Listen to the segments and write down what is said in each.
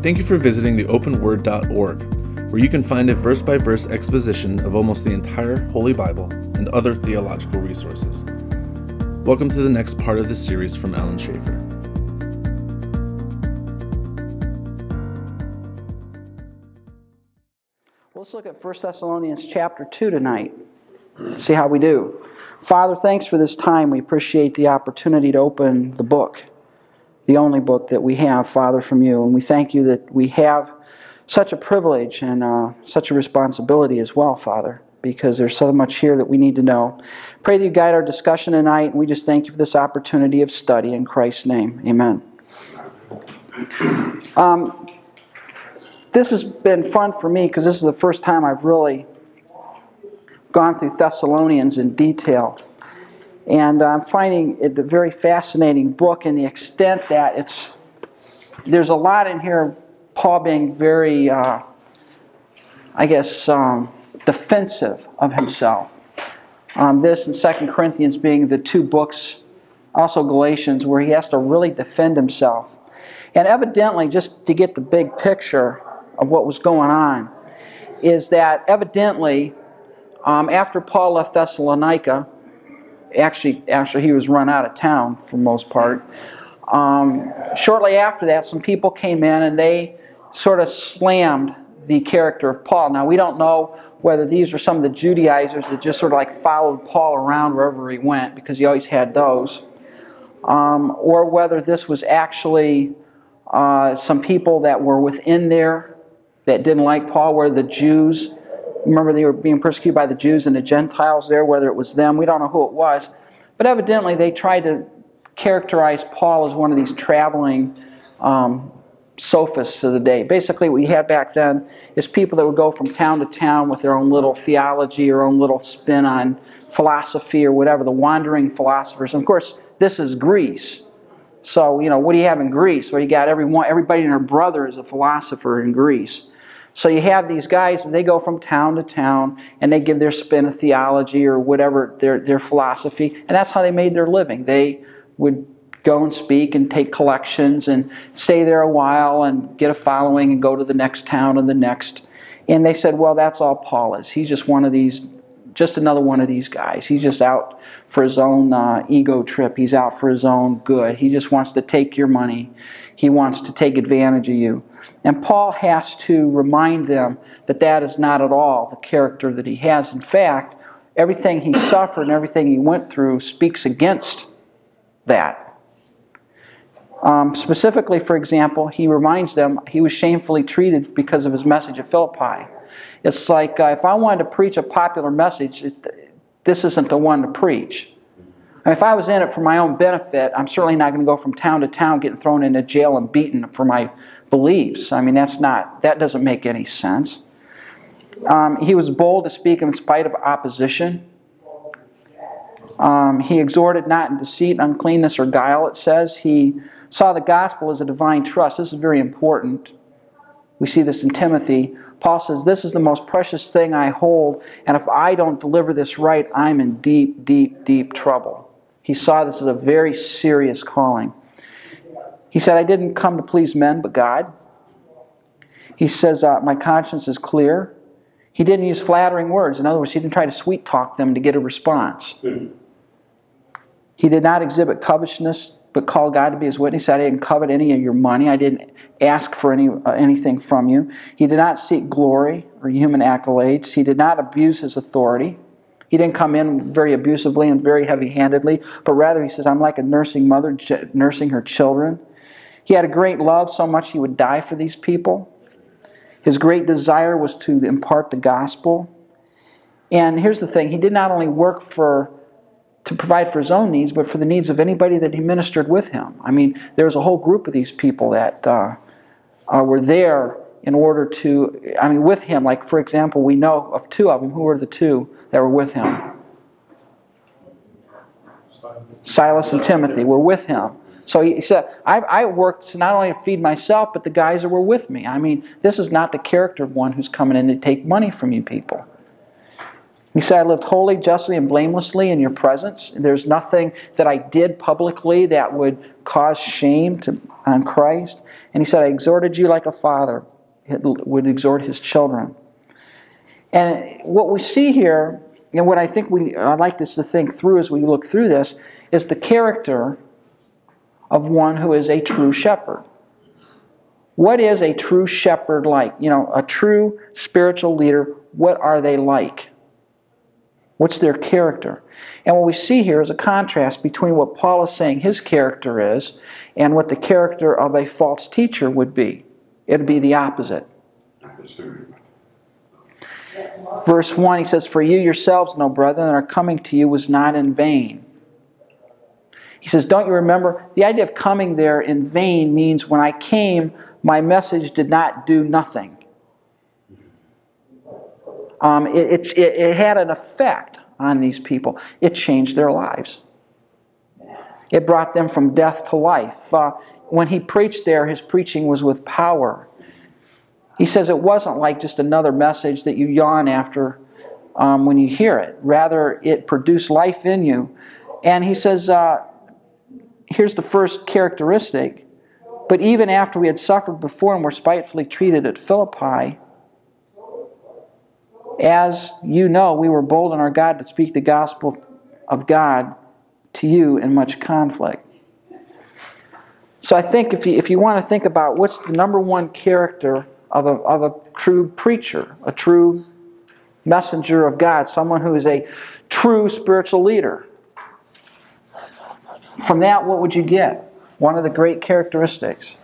Thank you for visiting the openword.org, where you can find a verse by verse exposition of almost the entire Holy Bible and other theological resources. Welcome to the next part of this series from Alan Schaefer. Let's look at 1 Thessalonians chapter 2 tonight. See how we do. Father, thanks for this time. We appreciate the opportunity to open the book, the only book that we have, Father, from you. And we thank you that we have such a privilege and uh, such a responsibility as well, Father, because there's so much here that we need to know. Pray that you guide our discussion tonight, and we just thank you for this opportunity of study in Christ's name. Amen. Um, this has been fun for me because this is the first time I've really gone through Thessalonians in detail. And I'm finding it a very fascinating book in the extent that it's there's a lot in here of Paul being very, uh, I guess, um, defensive of himself. Um, this and Second Corinthians being the two books, also Galatians, where he has to really defend himself. And evidently, just to get the big picture of what was going on, is that evidently um, after Paul left Thessalonica, actually, actually he was run out of town for most part. Um, shortly after that, some people came in and they sort of slammed the character of Paul. Now we don't know whether these were some of the Judaizers that just sort of like followed Paul around wherever he went because he always had those, um, or whether this was actually uh, some people that were within there that didn't like Paul, were the Jews Remember, they were being persecuted by the Jews and the Gentiles there, whether it was them. We don't know who it was. But evidently, they tried to characterize Paul as one of these traveling um, sophists of the day. Basically, what you had back then is people that would go from town to town with their own little theology or own little spin on philosophy or whatever, the wandering philosophers. And of course, this is Greece. So, you know, what do you have in Greece? Well, you got everyone, everybody and their brother is a philosopher in Greece. So you have these guys, and they go from town to town, and they give their spin of theology or whatever their, their philosophy, and that's how they made their living. They would go and speak and take collections and stay there a while and get a following and go to the next town and the next. And they said, well, that's all Paul is. He's just one of these, just another one of these guys. He's just out for his own uh, ego trip. He's out for his own good. He just wants to take your money. He wants to take advantage of you. And Paul has to remind them that that is not at all the character that he has. In fact, everything he suffered and everything he went through speaks against that. Um, specifically, for example, he reminds them he was shamefully treated because of his message at Philippi. It's like uh, if I wanted to preach a popular message, this isn't the one to preach. If I was in it for my own benefit, I'm certainly not going to go from town to town getting thrown into jail and beaten for my beliefs. I mean, that's not, that doesn't make any sense. Um, he was bold to speak in spite of opposition. Um, he exhorted not in deceit, uncleanness, or guile, it says. He saw the gospel as a divine trust. This is very important. We see this in Timothy. Paul says, This is the most precious thing I hold, and if I don't deliver this right, I'm in deep, deep, deep trouble. He saw this as a very serious calling. He said, I didn't come to please men, but God. He says, uh, My conscience is clear. He didn't use flattering words. In other words, he didn't try to sweet talk them to get a response. He did not exhibit covetousness, but called God to be his witness. I didn't covet any of your money. I didn't ask for any, uh, anything from you. He did not seek glory or human accolades. He did not abuse his authority. He didn't come in very abusively and very heavy handedly, but rather he says, I'm like a nursing mother nursing her children. He had a great love, so much he would die for these people. His great desire was to impart the gospel. And here's the thing he did not only work for to provide for his own needs, but for the needs of anybody that he ministered with him. I mean, there was a whole group of these people that uh, uh, were there in order to, I mean, with him. Like, for example, we know of two of them. Who were the two that were with him? Silas and Timothy were with him. So he said, I, I worked to not only to feed myself, but the guys that were with me. I mean, this is not the character of one who's coming in to take money from you people. He said, I lived wholly, justly, and blamelessly in your presence. There's nothing that I did publicly that would cause shame to, on Christ. And he said, I exhorted you like a father would exhort his children. And what we see here, and what I think we, I'd like us to think through as we look through this, is the character of one who is a true shepherd. What is a true shepherd like? You know, a true spiritual leader, what are they like? What's their character? And what we see here is a contrast between what Paul is saying his character is and what the character of a false teacher would be. It would be the opposite. Verse 1, he says, For you yourselves know, brethren, that our coming to you was not in vain. He says, Don't you remember? The idea of coming there in vain means when I came, my message did not do nothing. Um, it, it, it had an effect on these people, it changed their lives. It brought them from death to life. Uh, when he preached there, his preaching was with power. He says it wasn't like just another message that you yawn after um, when you hear it. Rather, it produced life in you. And he says, uh, here's the first characteristic. But even after we had suffered before and were spitefully treated at Philippi, as you know, we were bold in our God to speak the gospel of God to you in much conflict. So I think if you, if you want to think about what's the number one character of a, of a true preacher, a true messenger of God, someone who is a true spiritual leader, from that, what would you get? One of the great characteristics.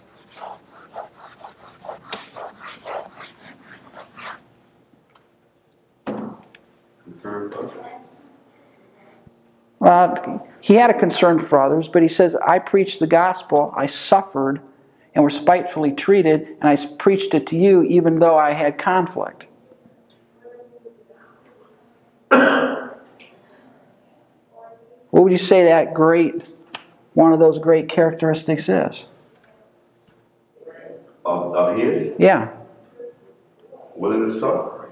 Uh, he had a concern for others, but he says, I preached the gospel, I suffered, and was spitefully treated, and I preached it to you even though I had conflict. what would you say that great, one of those great characteristics is? Of, of his? Yeah. Willing to suffer.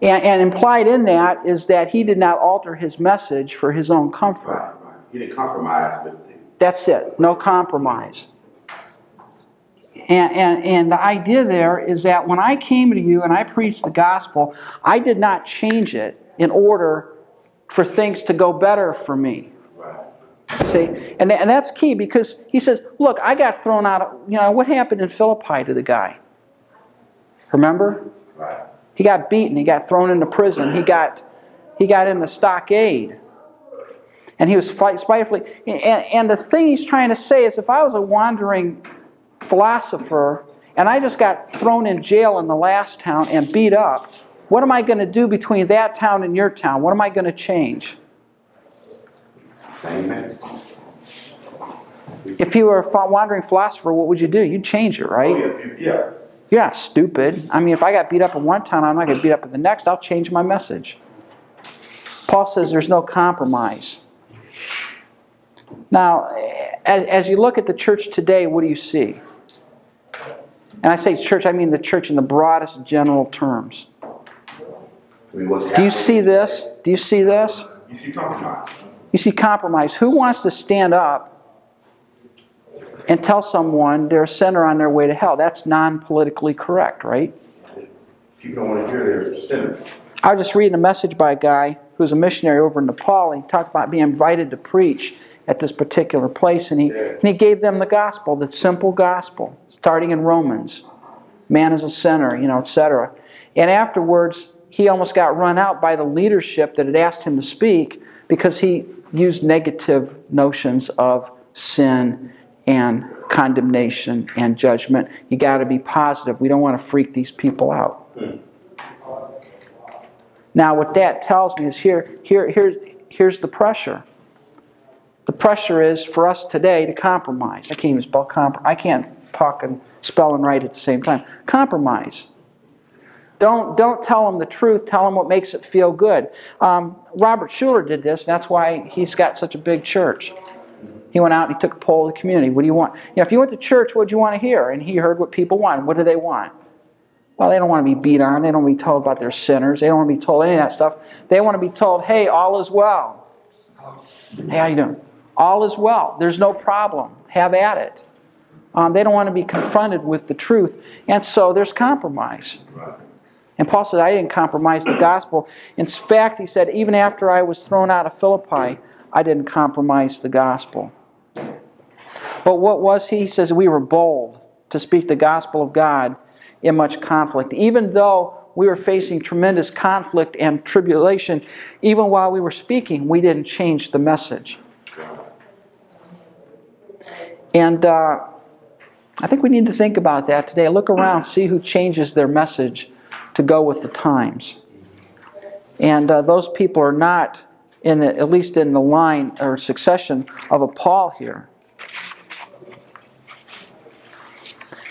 And, and, implied in that is that he did not alter his message for his own comfort. Right, right. He didn't compromise with it. That's it. No compromise. And, and, and the idea there is that when I came to you and I preached the gospel, I did not change it in order for things to go better for me. See? And, and that's key because he says, Look, I got thrown out. Of, you know, what happened in Philippi to the guy? Remember? Right. He got beaten. He got thrown into prison. He got, he got in the stockade. And he was fight, spitefully. And, and the thing he's trying to say is if I was a wandering philosopher and I just got thrown in jail in the last town and beat up, what am I going to do between that town and your town? What am I going to change? Message. If you were a wandering philosopher, what would you do? You'd change it, right? Oh, yeah, yeah. You're not stupid. I mean, if I got beat up in one town, I'm not going to beat up in the next. I'll change my message. Paul says there's no compromise. Now, as, as you look at the church today, what do you see? And I say church, I mean the church in the broadest general terms. I mean, Do you see this? Do you see this? You see compromise. You see compromise. Who wants to stand up and tell someone they're a sinner on their way to hell? That's non politically correct, right? People don't want to hear they're a sinner. I was just reading a message by a guy who's a missionary over in Nepal. He talked about being invited to preach at this particular place, and he, and he gave them the gospel, the simple gospel, starting in Romans. Man is a sinner, you know, etc. And afterwards, he almost got run out by the leadership that had asked him to speak because he used negative notions of sin and condemnation and judgment. You got to be positive. We don't want to freak these people out. Now, what that tells me is here, here, here, here's the pressure. The pressure is for us today to compromise. I can't even spell. I can't talk and spell and write at the same time. Compromise. Don't, don't tell them the truth. Tell them what makes it feel good. Um, Robert Schuller did this. and that's why he's got such a big church. He went out and he took a poll of the community. What do you want? You know, if you went to church, what do you want to hear? And he heard what people want. What do they want? Well, they don't want to be beat on. They don't want to be told about their sinners. They don't want to be told any of that stuff. They want to be told, hey, all is well. Hey, how you doing? All is well. There's no problem. Have at it. Um, they don't want to be confronted with the truth. And so there's compromise. And Paul said, I didn't compromise the gospel. In fact, he said, even after I was thrown out of Philippi, I didn't compromise the gospel. But what was he? He says, we were bold to speak the gospel of God in much conflict. Even though we were facing tremendous conflict and tribulation, even while we were speaking, we didn't change the message. And uh, I think we need to think about that today. Look around, see who changes their message to go with the times. And uh, those people are not, in the, at least in the line or succession of a Paul here.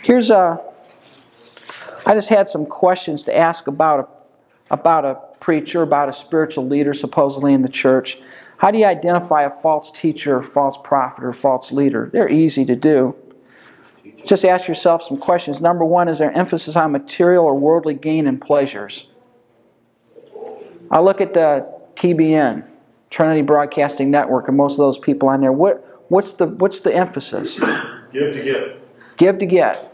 Here's a. I just had some questions to ask about a, about a preacher, about a spiritual leader, supposedly in the church. How do you identify a false teacher, false prophet, or false leader? They're easy to do. Just ask yourself some questions. Number one, is there emphasis on material or worldly gain and pleasures? I look at the TBN, Trinity Broadcasting Network, and most of those people on there. What, what's, the, what's the emphasis? Give to get. Give to get.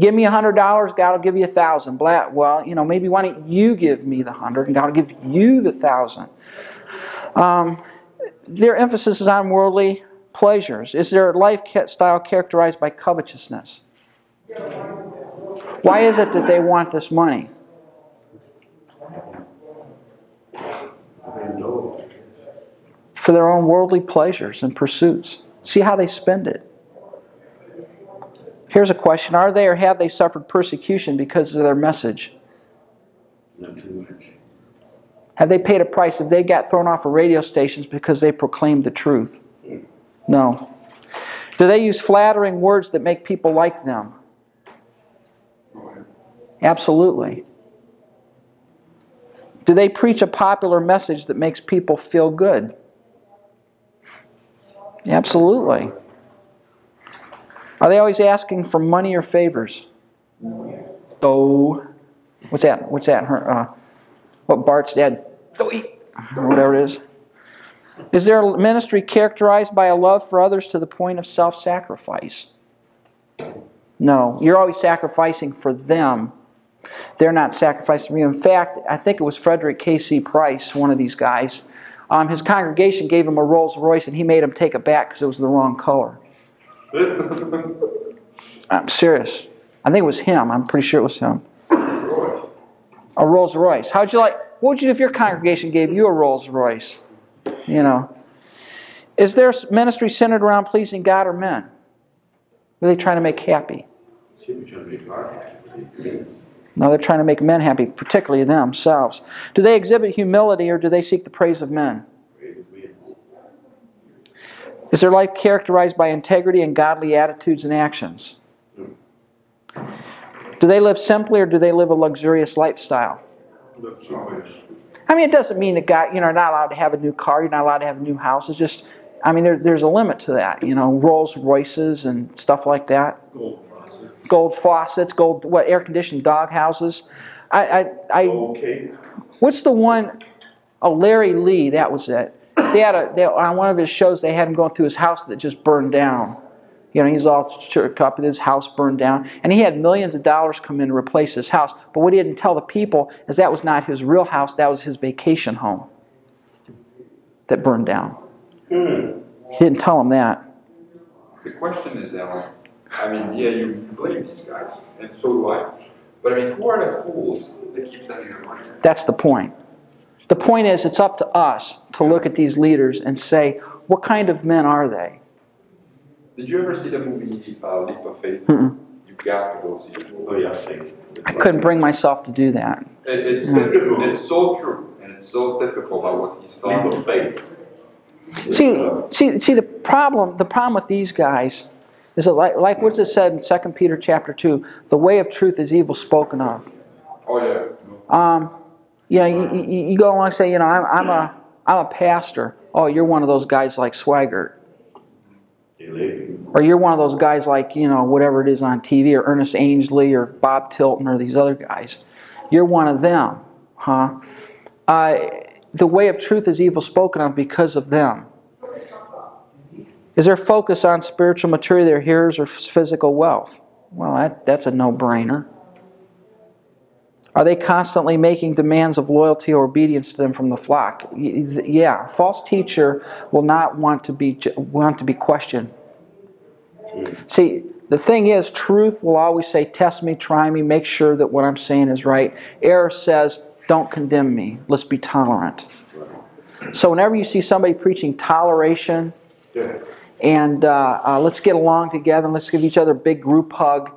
Give me a hundred dollars, God will give you a thousand. Well, you know, maybe why don't you give me the hundred and God will give you the thousand? Um, their emphasis is on worldly pleasures. Is their lifestyle characterized by covetousness? Why is it that they want this money? For their own worldly pleasures and pursuits. See how they spend it. Here's a question Are they or have they suffered persecution because of their message? Have they paid a price? Have they got thrown off of radio stations because they proclaimed the truth? No. Do they use flattering words that make people like them? Absolutely. Do they preach a popular message that makes people feel good? Absolutely. Are they always asking for money or favors? Oh, what's that? What's that? Her, uh, what Bart's dad? Go eat, or whatever it is. Is their ministry characterized by a love for others to the point of self sacrifice? No. You're always sacrificing for them. They're not sacrificing for you. In fact, I think it was Frederick K.C. Price, one of these guys. Um, his congregation gave him a Rolls Royce and he made him take it back because it was the wrong color. I'm serious. I think it was him. I'm pretty sure it was him. A Rolls Royce. How'd you like? What would you do if your congregation gave you a Rolls Royce? You know. Is their ministry centered around pleasing God or men? Are they trying to make happy? No, they're trying to make men happy, particularly themselves. Do they exhibit humility or do they seek the praise of men? Is their life characterized by integrity and godly attitudes and actions? Do they live simply or do they live a luxurious lifestyle? I mean, it doesn't mean that God, you know, you're not allowed to have a new car, you're not allowed to have a new house. It's just, I mean, there, there's a limit to that. You know, Rolls Royces and stuff like that. Gold faucets. Gold faucets, gold what air conditioned dog houses. I, I, I Okay. what's the one? Oh, Larry Lea, that was it. They had a they, on one of his shows. They had him going through his house that just burned down. You know, he's all shook up, his house burned down, and he had millions of dollars come in to replace his house. But what he didn't tell the people is that was not his real house; that was his vacation home that burned down. Hmm. He didn't tell them that. The question is, Alan, I mean, yeah, you blame these guys, and so do I. But I mean, who are the fools that keep sending their money? That's the point. The point is, it's up to us to look at these leaders and say, what kind of men are they? Did you ever see the movie uh, Leap of Faith? Mm-mm. You got to go see it. Oh, yeah, I see. I couldn't bring myself to do that. It, it's, it's it's so true, and it's so typical about what he's Leap talking. of faith. See, Uh, see, see. The problem, the problem with these guys is that, like, like what's it said in Second Peter chapter two, the way of truth is evil spoken of. Oh yeah. Um, you know, you, you, you go along and say, you know, I'm, I'm a, I'm a pastor. Oh, you're one of those guys like Swaggart. They live. Or you're one of those guys like, you know, whatever it is on TV, or Ernest Angley, or Bob Tilton, or these other guys. You're one of them, huh? Uh, the way of truth is evil spoken of because of them. Is their focus on spiritual maturity, their hearers, or physical wealth? Well, that, that's a no brainer. Are they constantly making demands of loyalty or obedience to them from the flock? Yeah, false teacher will not want to be want to be questioned. See, the thing is, truth will always say, "Test me, try me, make sure that what I'm saying is right." Error says, "Don't condemn me. Let's be tolerant." So, whenever you see somebody preaching toleration and uh, uh, let's get along together, and let's give each other a big group hug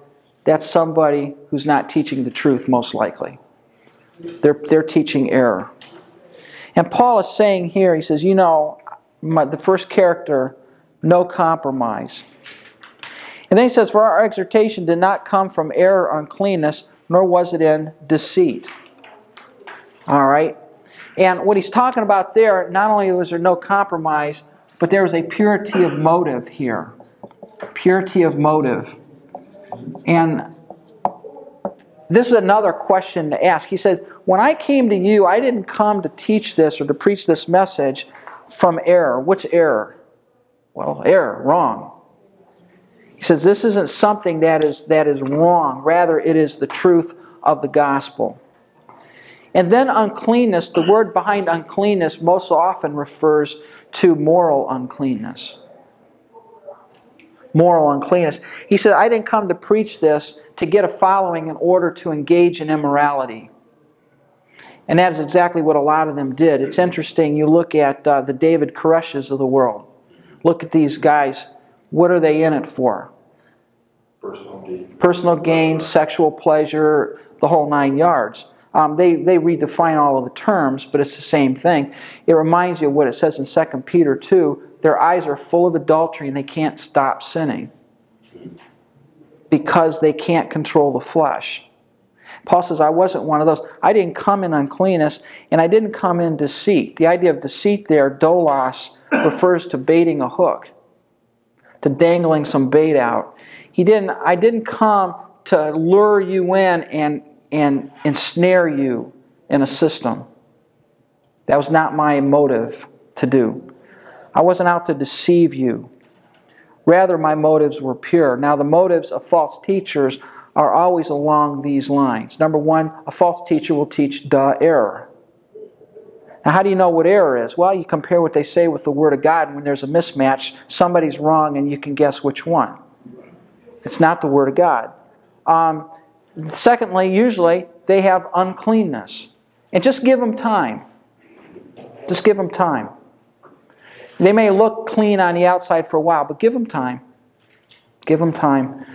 that's somebody who's not teaching the truth, most likely. They're, they're teaching error. And Paul is saying here, he says, you know, my, the first character, no compromise. And then he says, For our exhortation did not come from error or uncleanness, nor was it in deceit. All right? And what he's talking about there, not only was there no compromise, but there was a purity of motive here. Purity of motive. And this is another question to ask. He said, When I came to you, I didn't come to teach this or to preach this message from error. What's error? Well, error, wrong. He says, This isn't something that is, that is wrong. Rather, it is the truth of the gospel. And then uncleanness, the word behind uncleanness most often refers to moral uncleanness moral uncleanness. He said, I didn't come to preach this to get a following in order to engage in immorality. And that is exactly what a lot of them did. It's interesting, you look at uh, the David Koreshes of the world. Look at these guys. What are they in it for? Personal gain. Personal gain, sexual pleasure, the whole nine yards. Um, they, they redefine all of the terms, but it's the same thing. It reminds you of what it says in 2 Peter 2 their eyes are full of adultery and they can't stop sinning because they can't control the flesh. Paul says, I wasn't one of those. I didn't come in uncleanness and I didn't come in deceit. The idea of deceit there, dolos, refers to baiting a hook, to dangling some bait out. He didn't, I didn't come to lure you in and, and ensnare you in a system. That was not my motive to do. I wasn't out to deceive you. Rather, my motives were pure. Now, the motives of false teachers are always along these lines. Number one, a false teacher will teach the error. Now, how do you know what error is? Well, you compare what they say with the Word of God, and when there's a mismatch, somebody's wrong, and you can guess which one. It's not the Word of God. Um, secondly, usually they have uncleanness. And just give them time. Just give them time. They may look clean on the outside for a while, but give them time. Give them time.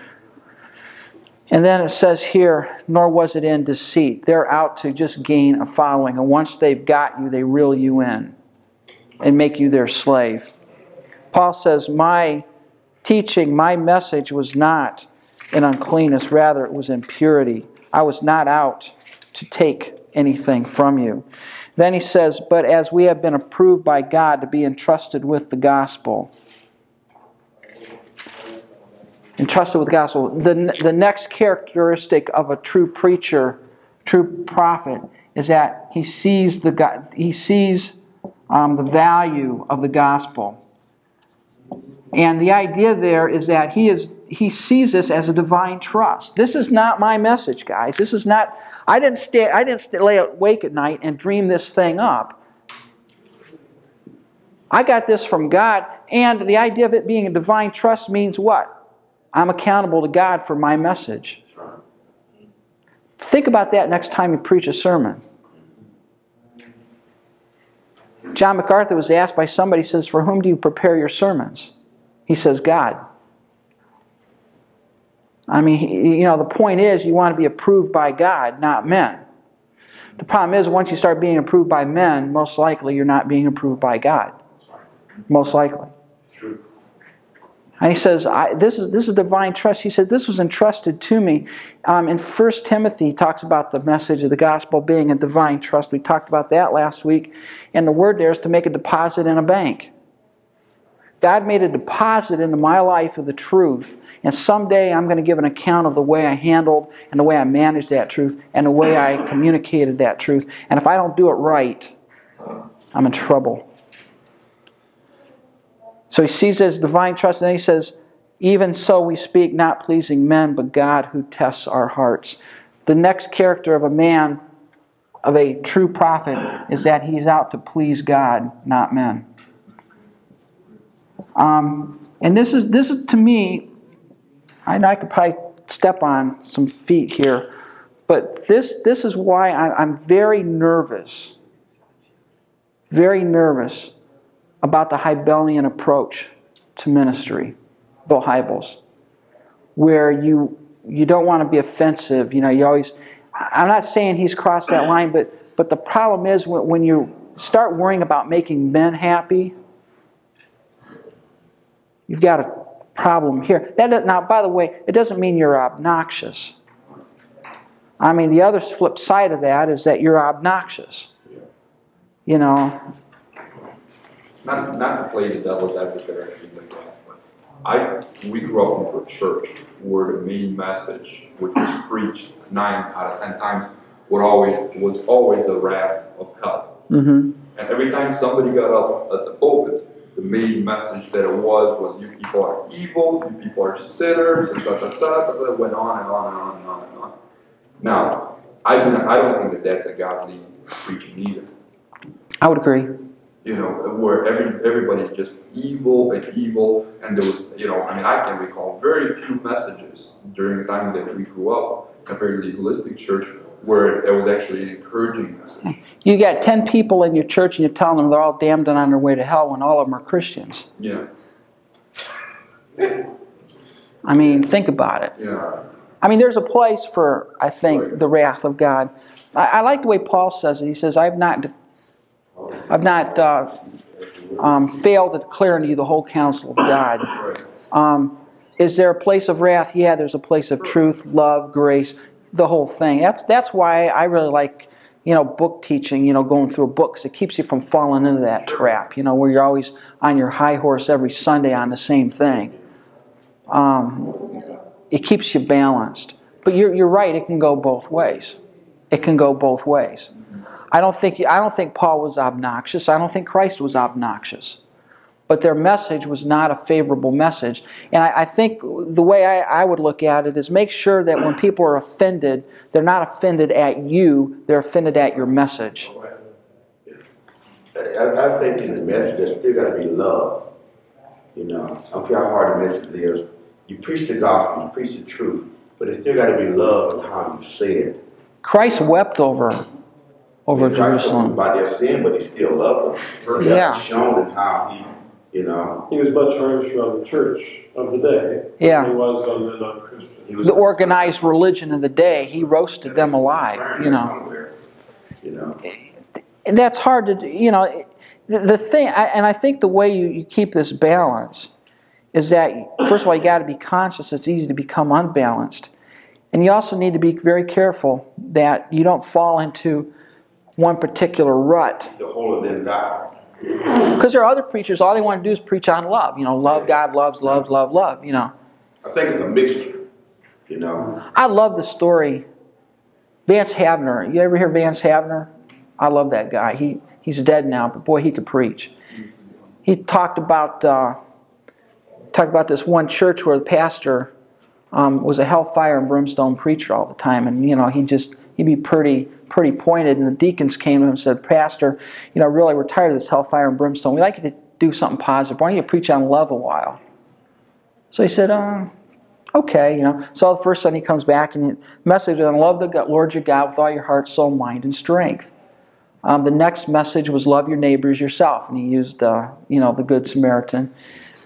And then it says here, nor was it in deceit. They're out to just gain a following. And once they've got you, they reel you in and make you their slave. Paul says, My teaching, my message was not in uncleanness, rather, it was in purity. I was not out to take anything from you. Then he says, But as we have been approved by God to be entrusted with the gospel. Entrusted with the gospel. The, the next characteristic of a true preacher, true prophet, is that he sees the, he sees um, the value of the gospel. And the idea there is that he is he sees this as a divine trust. This is not my message, guys. This is not I didn't stay I didn't stay, lay awake at night and dream this thing up. I got this from God, and the idea of it being a divine trust means what? I'm accountable to God for my message. Think about that next time you preach a sermon. John MacArthur was asked by somebody, says, For whom do you prepare your sermons? He says, God. I mean, you know, the point is you want to be approved by God, not men. The problem is, once you start being approved by men, most likely you're not being approved by God. Most likely. And he says, this, is, this is divine trust. He said, This was entrusted to me. Um, in 1 Timothy, he talks about the message of the gospel being a divine trust. We talked about that last week. And the word there is to make a deposit in a bank. God made a deposit into my life of the truth, and someday I'm going to give an account of the way I handled and the way I managed that truth and the way I communicated that truth. And if I don't do it right, I'm in trouble. So he sees his divine trust, and then he says, Even so we speak, not pleasing men, but God who tests our hearts. The next character of a man, of a true prophet, is that he's out to please God, not men. Um, and this is this is to me, I know I could probably step on some feet here, but this this is why I, I'm very nervous, very nervous about the Hybelian approach to ministry, Bill Hybels, where you you don't want to be offensive. You know, you always. I'm not saying he's crossed that line, but but the problem is when, when you start worrying about making men happy, you've got a problem here. That does, now, by the way, it doesn't mean you're obnoxious. I mean, the other flip side of that is that you're obnoxious. You know, Not, not to play the devil's advocate or anything like that, but I, we grew up into a church where the main message, which was preached nine out of ten times, would always, was always the wrath of hell. mm-hmm. And every time somebody got up at the pulpit, the main message that it was was you people are evil, you people are sinners, and da da da da da. Went on and on and on and on and on. Now, I do not, I don't think that that's a godly preaching either. I would agree. You know, where every everybody's just evil and evil, and there was, you know, I mean, I can recall very few messages during the time that we grew up, a very legalistic church, where it was actually an encouraging message. You got 10 people in your church and you're telling them they're all damned and on their way to hell when all of them are Christians. Yeah, I mean, think about it. yeah. I mean, there's a place for, I think, the wrath of God. I, I like the way Paul says it. He says, I've not, I've not uh, um, failed to declare unto you the whole counsel of God. Um, is there a place of wrath? Yeah, there's a place of truth, love, grace, the whole thing. That's, that's why I really like, you know, book teaching, you know, going through a book, it keeps you from falling into that trap, you know, where you're always on your high horse every Sunday on the same thing. Um, it keeps you balanced. But you're, you're right, it can go both ways. It can go both ways. I don't think I don't think Paul was obnoxious. I don't think Christ was obnoxious. But their message was not a favorable message. And I, I think the way I, I would look at it is make sure that when people are offended, they're not offended at you, they're offended at your message. I, I think in the message, there's still got to be love. You know, I don't care how hard the message is. You preach the gospel, you preach the truth, but it's still got to be love in how you say it. Christ wept over over He tried to tell them Jerusalem. by their sin, but he still loved them. Yeah. shown them how he, you know, He was much on the church of the day Yeah. than he was on the non-Christian. he was The organized religion of the day, he roasted them alive, you know. Somewhere, You know, And that's hard to, do, you know, the, the thing, I- and I think the way you, you keep this balance is that, first of all, you got to be conscious it's easy to become unbalanced. And you also need to be very careful that you don't fall into one particular rut. the whole of them died. Because there are other preachers, all they want to do is preach on love. You know, love God, loves, loves, love, love, you know. I think it's a mixture. You know, I love the story. Vance Havner. You ever hear Vance Havner? I love that guy. He he's dead now, but boy, he could preach. He talked about uh, talked about this one church where the pastor um, was a hellfire and brimstone preacher all the time, and you know he just he'd be pretty pretty pointed. And the deacons came to him and said, "Pastor, you know, really, we're tired of this hellfire and brimstone. We'd like you to do something positive. Why don't you preach on love a while?" So he said, uh, okay, you know. So the first Sunday he comes back and the message is love the Lord your God with all your heart, soul, mind, and strength. Um, the next message was love your neighbors yourself, and he used uh, you know the Good Samaritan.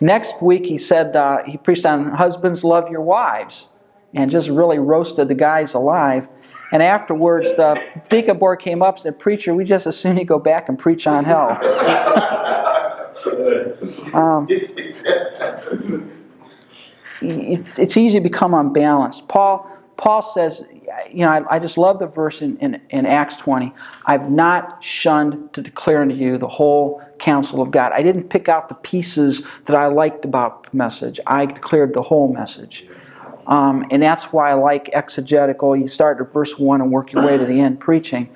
Next week he said uh, he preached on husbands love your wives, and just really roasted the guys alive. And afterwards, the deacon board came up and said, "Preacher, we just as soon you go back and preach on hell." Um, it's, it's easy to become unbalanced. Paul, Paul says, you know, I, I just love the verse in, in, in Acts 20. I've not shunned to declare unto you the whole counsel of God. I didn't pick out the pieces that I liked about the message. I declared the whole message. Um, and that's why I like exegetical. You start at verse 1 and work your way to the end preaching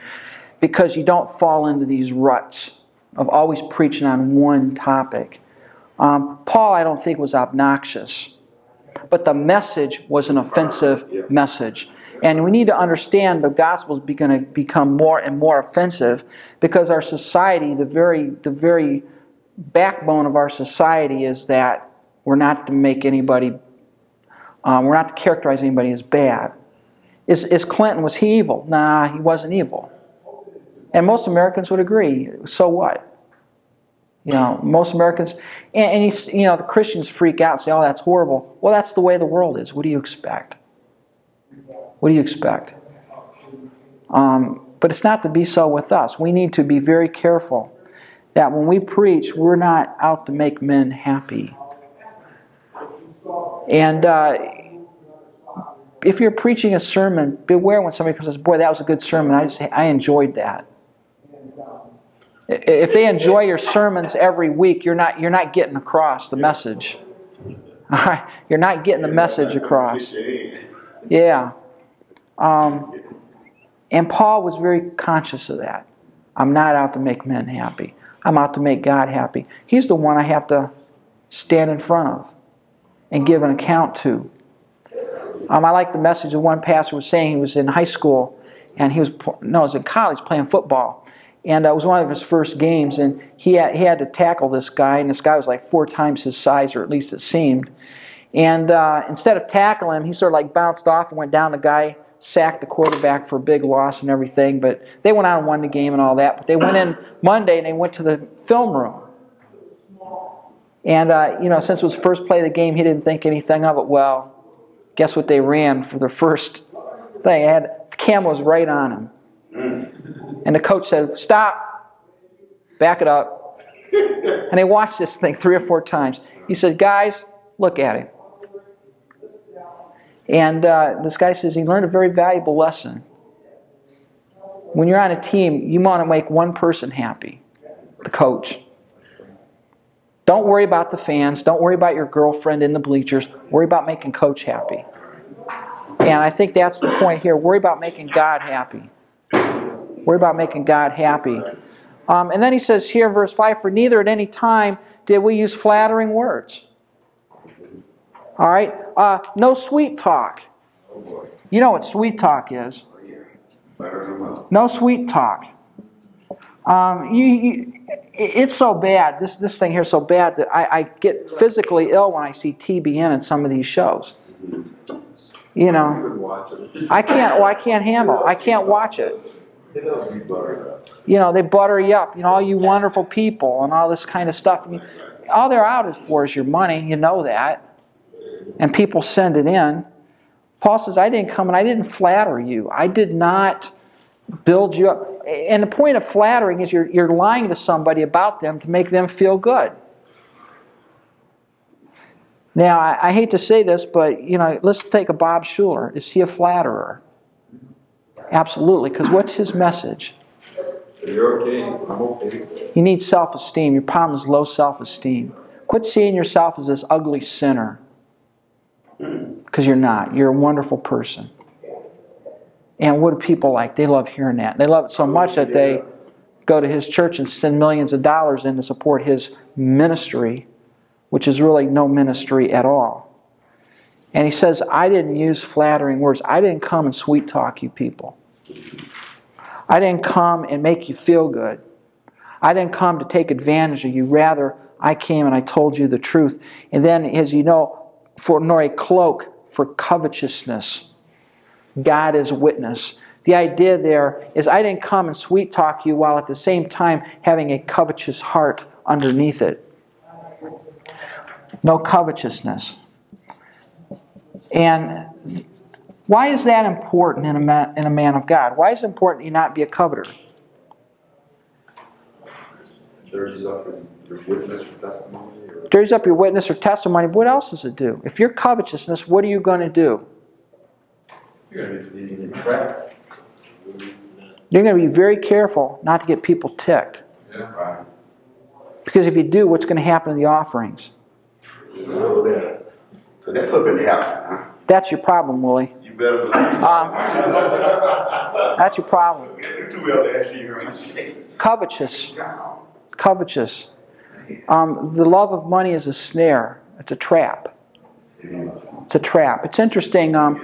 because you don't fall into these ruts of always preaching on one topic. Um, Paul, I don't think, was obnoxious, but the message was an offensive message. And we need to understand the gospel is going to become more and more offensive because our society, the very, the very backbone of our society, is that we're not to make anybody, um, we're not to characterize anybody as bad. Is, is Clinton, was he evil? Nah, he wasn't evil. And most Americans would agree. So what? You know, most Americans, and, and he's, you know, the Christians freak out and say, oh, that's horrible. Well, that's the way the world is. What do you expect? What do you expect? Um, but it's not to be so with us. We need to be very careful that when we preach, we're not out to make men happy. And uh, if you're preaching a sermon, beware when somebody comes and says, Boy, that was a good sermon. I, just, I enjoyed that. If they enjoy your sermons every week, you're not, you're not getting across the message. All right? You're not getting the message across. Yeah. Um, and Paul was very conscious of that. I'm not out to make men happy. I'm out to make God happy. He's the one I have to stand in front of and give an account to. Um, I like the message of one pastor was saying. He was in high school and he was, no, he was in college playing football. And uh, it was one of his first games, and he had, he had to tackle this guy, and this guy was like four times his size, or at least it seemed. And uh, instead of tackling him, he sort of like bounced off and went down. The guy sacked the quarterback for a big loss and everything. But they went out and won the game and all that. But they went in Monday and they went to the film room. And, uh, you know, since it was first play of the game, he didn't think anything of it. Well, guess what they ran for their first thing? Had, the camera was right on him. And the coach said, Stop, back it up. And they watched this thing three or four times. He said, Guys, look at him. And uh, this guy says he learned a very valuable lesson. When you're on a team, you want to make one person happy the coach. Don't worry about the fans. Don't worry about your girlfriend in the bleachers. Worry about making coach happy. And I think that's the point here. Worry about making God happy. Worry about making God happy. Um, and then he says here in verse 5 For neither at any time did we use flattering words. All right? Uh, no sweet talk. You know what sweet talk is. No sweet talk. Um, you, you, it's so bad. This this thing here is so bad that I, I, get physically ill when I see TBN in some of these shows. You know, I can't. Well, I can't handle. I can't watch it. You know, they butter you up. You know, all you wonderful people and all this kind of stuff. All they're out for is your money. You know that and people send it in. Paul says, I didn't come and I didn't flatter you. I did not build you up. And the point of flattering is you're, you're lying to somebody about them to make them feel good. Now, I, I hate to say this, but you know, let's take a Bob Schuller. Is he a flatterer? Absolutely, because what's his message? You're okay. I'm okay. You need self esteem. Your problem is low self esteem. Quit seeing yourself as this ugly sinner because you're not. You're a wonderful person. And what do people like? They love hearing that. They love it so oh, much that they go to his church and send millions of dollars in to support his ministry, which is really no ministry at all. And he says, I didn't use flattering words. I didn't come and sweet talk you people. I didn't come and make you feel good. I didn't come to take advantage of you. Rather, I came and I told you the truth. And then, as you know, for nor a cloak for covetousness. God is witness. The idea there is I didn't come and sweet talk you while at the same time having a covetous heart underneath it. No covetousness. And why is that important in a man, in a man of God? Why is it important you not be a coveter? Dirties up your witness or testimony. Or... Dirties up your witness or testimony. What else does it do? If you're covetousness, what are you going to do? You're gonna be in the. You're going to be very careful not to get people ticked. Yeah. Right. Because if you do, what's going to happen to the offerings? So. So that's what's been happening, huh? That's your problem, Willie. You better believe. Um, that's your problem. You too well to actually hear my shit. Covetous. Covetous. Um, the love of money is a snare. It's a trap. It's a trap. It's interesting. Um.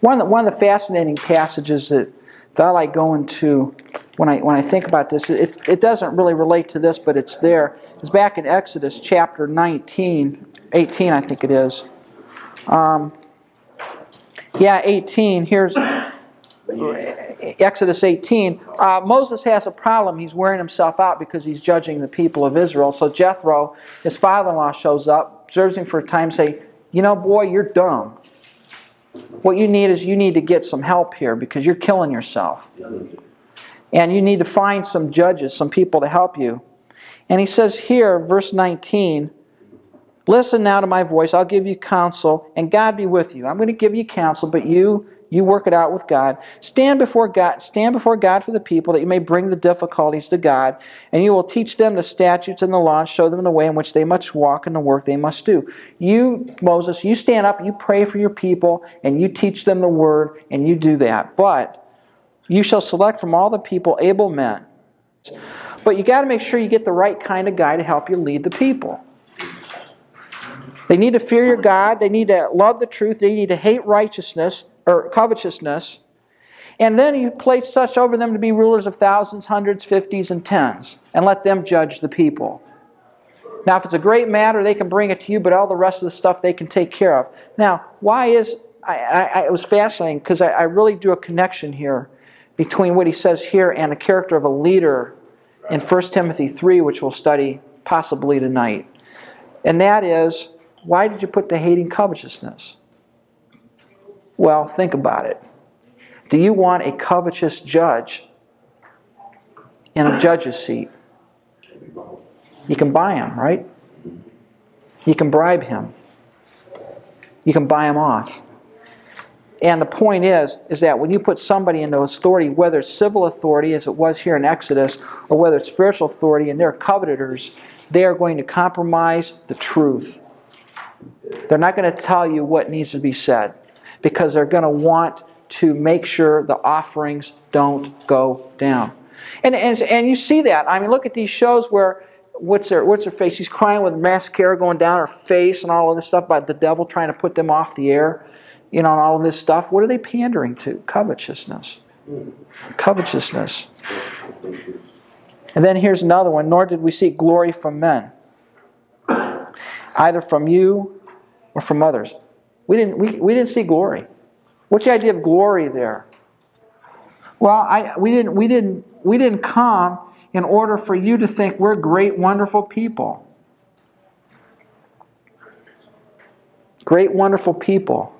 One of the, one of the fascinating passages that, that I like going to when I when I think about this, it, it doesn't really relate to this, but it's there. It's back in Exodus chapter 19, 18, I think it is. Um, yeah, 18. Here's Exodus 18. Uh, Moses has a problem. He's wearing himself out because he's judging the people of Israel. So Jethro, his father-in-law, shows up, observes him for a time, say, "You know, boy, you're dumb." What you need is you need to get some help here because you're killing yourself. And you need to find some judges, some people to help you. And he says here, verse 19, Listen now to my voice, I'll give you counsel, and God be with you. I'm going to give you counsel, but you you work it out with God. Stand before God, stand before God for the people that you may bring the difficulties to God, and you will teach them the statutes and the law and show them the way in which they must walk and the work they must do. You, Moses, you stand up, you pray for your people, and you teach them the word, and you do that. But you shall select from all the people able men. But you got to make sure you get the right kind of guy to help you lead the people. They need to fear your God. They need to love the truth. They need to hate righteousness or covetousness. And then you place such over them to be rulers of thousands, hundreds, fifties, and tens, and let them judge the people. Now, if it's a great matter, they can bring it to you, but all the rest of the stuff they can take care of. Now, why is I, I, it was fascinating because I, I really drew a connection here between what he says here and the character of a leader in 1 Timothy 3, which we'll study possibly tonight. And that is, why did you put the hating covetousness? Well, think about it. Do you want a covetous judge in a judge's seat? You can buy him, right? You can bribe him. You can buy him off. And the point is, is that when you put somebody into authority, whether it's civil authority, as it was here in Exodus, or whether it's spiritual authority, and they're covetous, they are going to compromise the truth. They're not going to tell you what needs to be said because they're going to want to make sure the offerings don't go down. And, and, and you see that. I mean, look at these shows where what's her, what's her face? She's crying with mascara going down her face and all of this stuff about the devil trying to put them off the air, you know, and all of this stuff. What are they pandering to? Covetousness. Covetousness. And then here's another one. Nor did we seek glory from men, either from you or from others. We didn't, we, we didn't see glory. What's the idea of glory there? Well, I, we, didn't, we, didn't, we didn't come in order for you to think we're great, wonderful people. Great, wonderful people.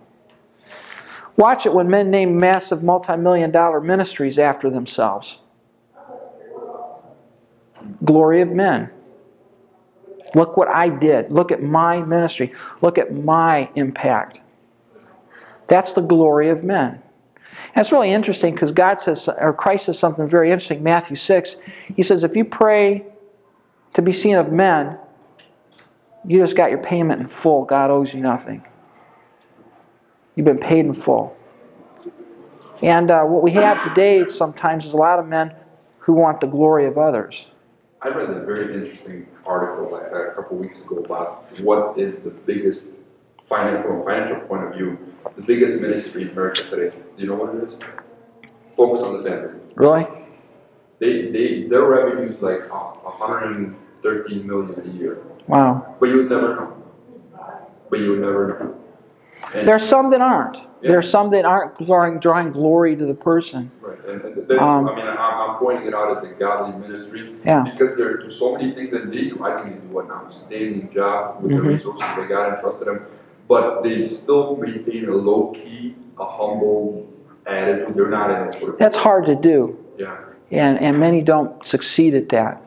Watch it when men name massive multi million dollar ministries after themselves. Glory of men. Look what I did. Look at my ministry. Look at my impact. That's the glory of men. It's really interesting because God says, or Christ says something very interesting. Matthew 6, He says, if you pray to be seen of men, you just got your payment in full. God owes you nothing. You've been paid in full. And uh, what we have today sometimes is a lot of men who want the glory of others. I read a very interesting article like a couple weeks ago about what is the biggest financial, from a financial point of view, the biggest ministry in America today. Do you know what it is? Focus on the family. Really? They, they, their revenue is like uh, 113 million a year, Wow. but you would never know. But you would never know. And, There are some that aren't. Yeah. There are some that aren't drawing, drawing glory to the person. Right, and, and Um, I mean, I'm, I'm pointing it out as a godly ministry Yeah. because there are so many things that they do. I think they do an outstanding job with Mhm. the resources that God entrusted them, but they still maintain a low key, a humble attitude. They're not in it for the That's hard to do. Yeah, And, and many don't succeed at that.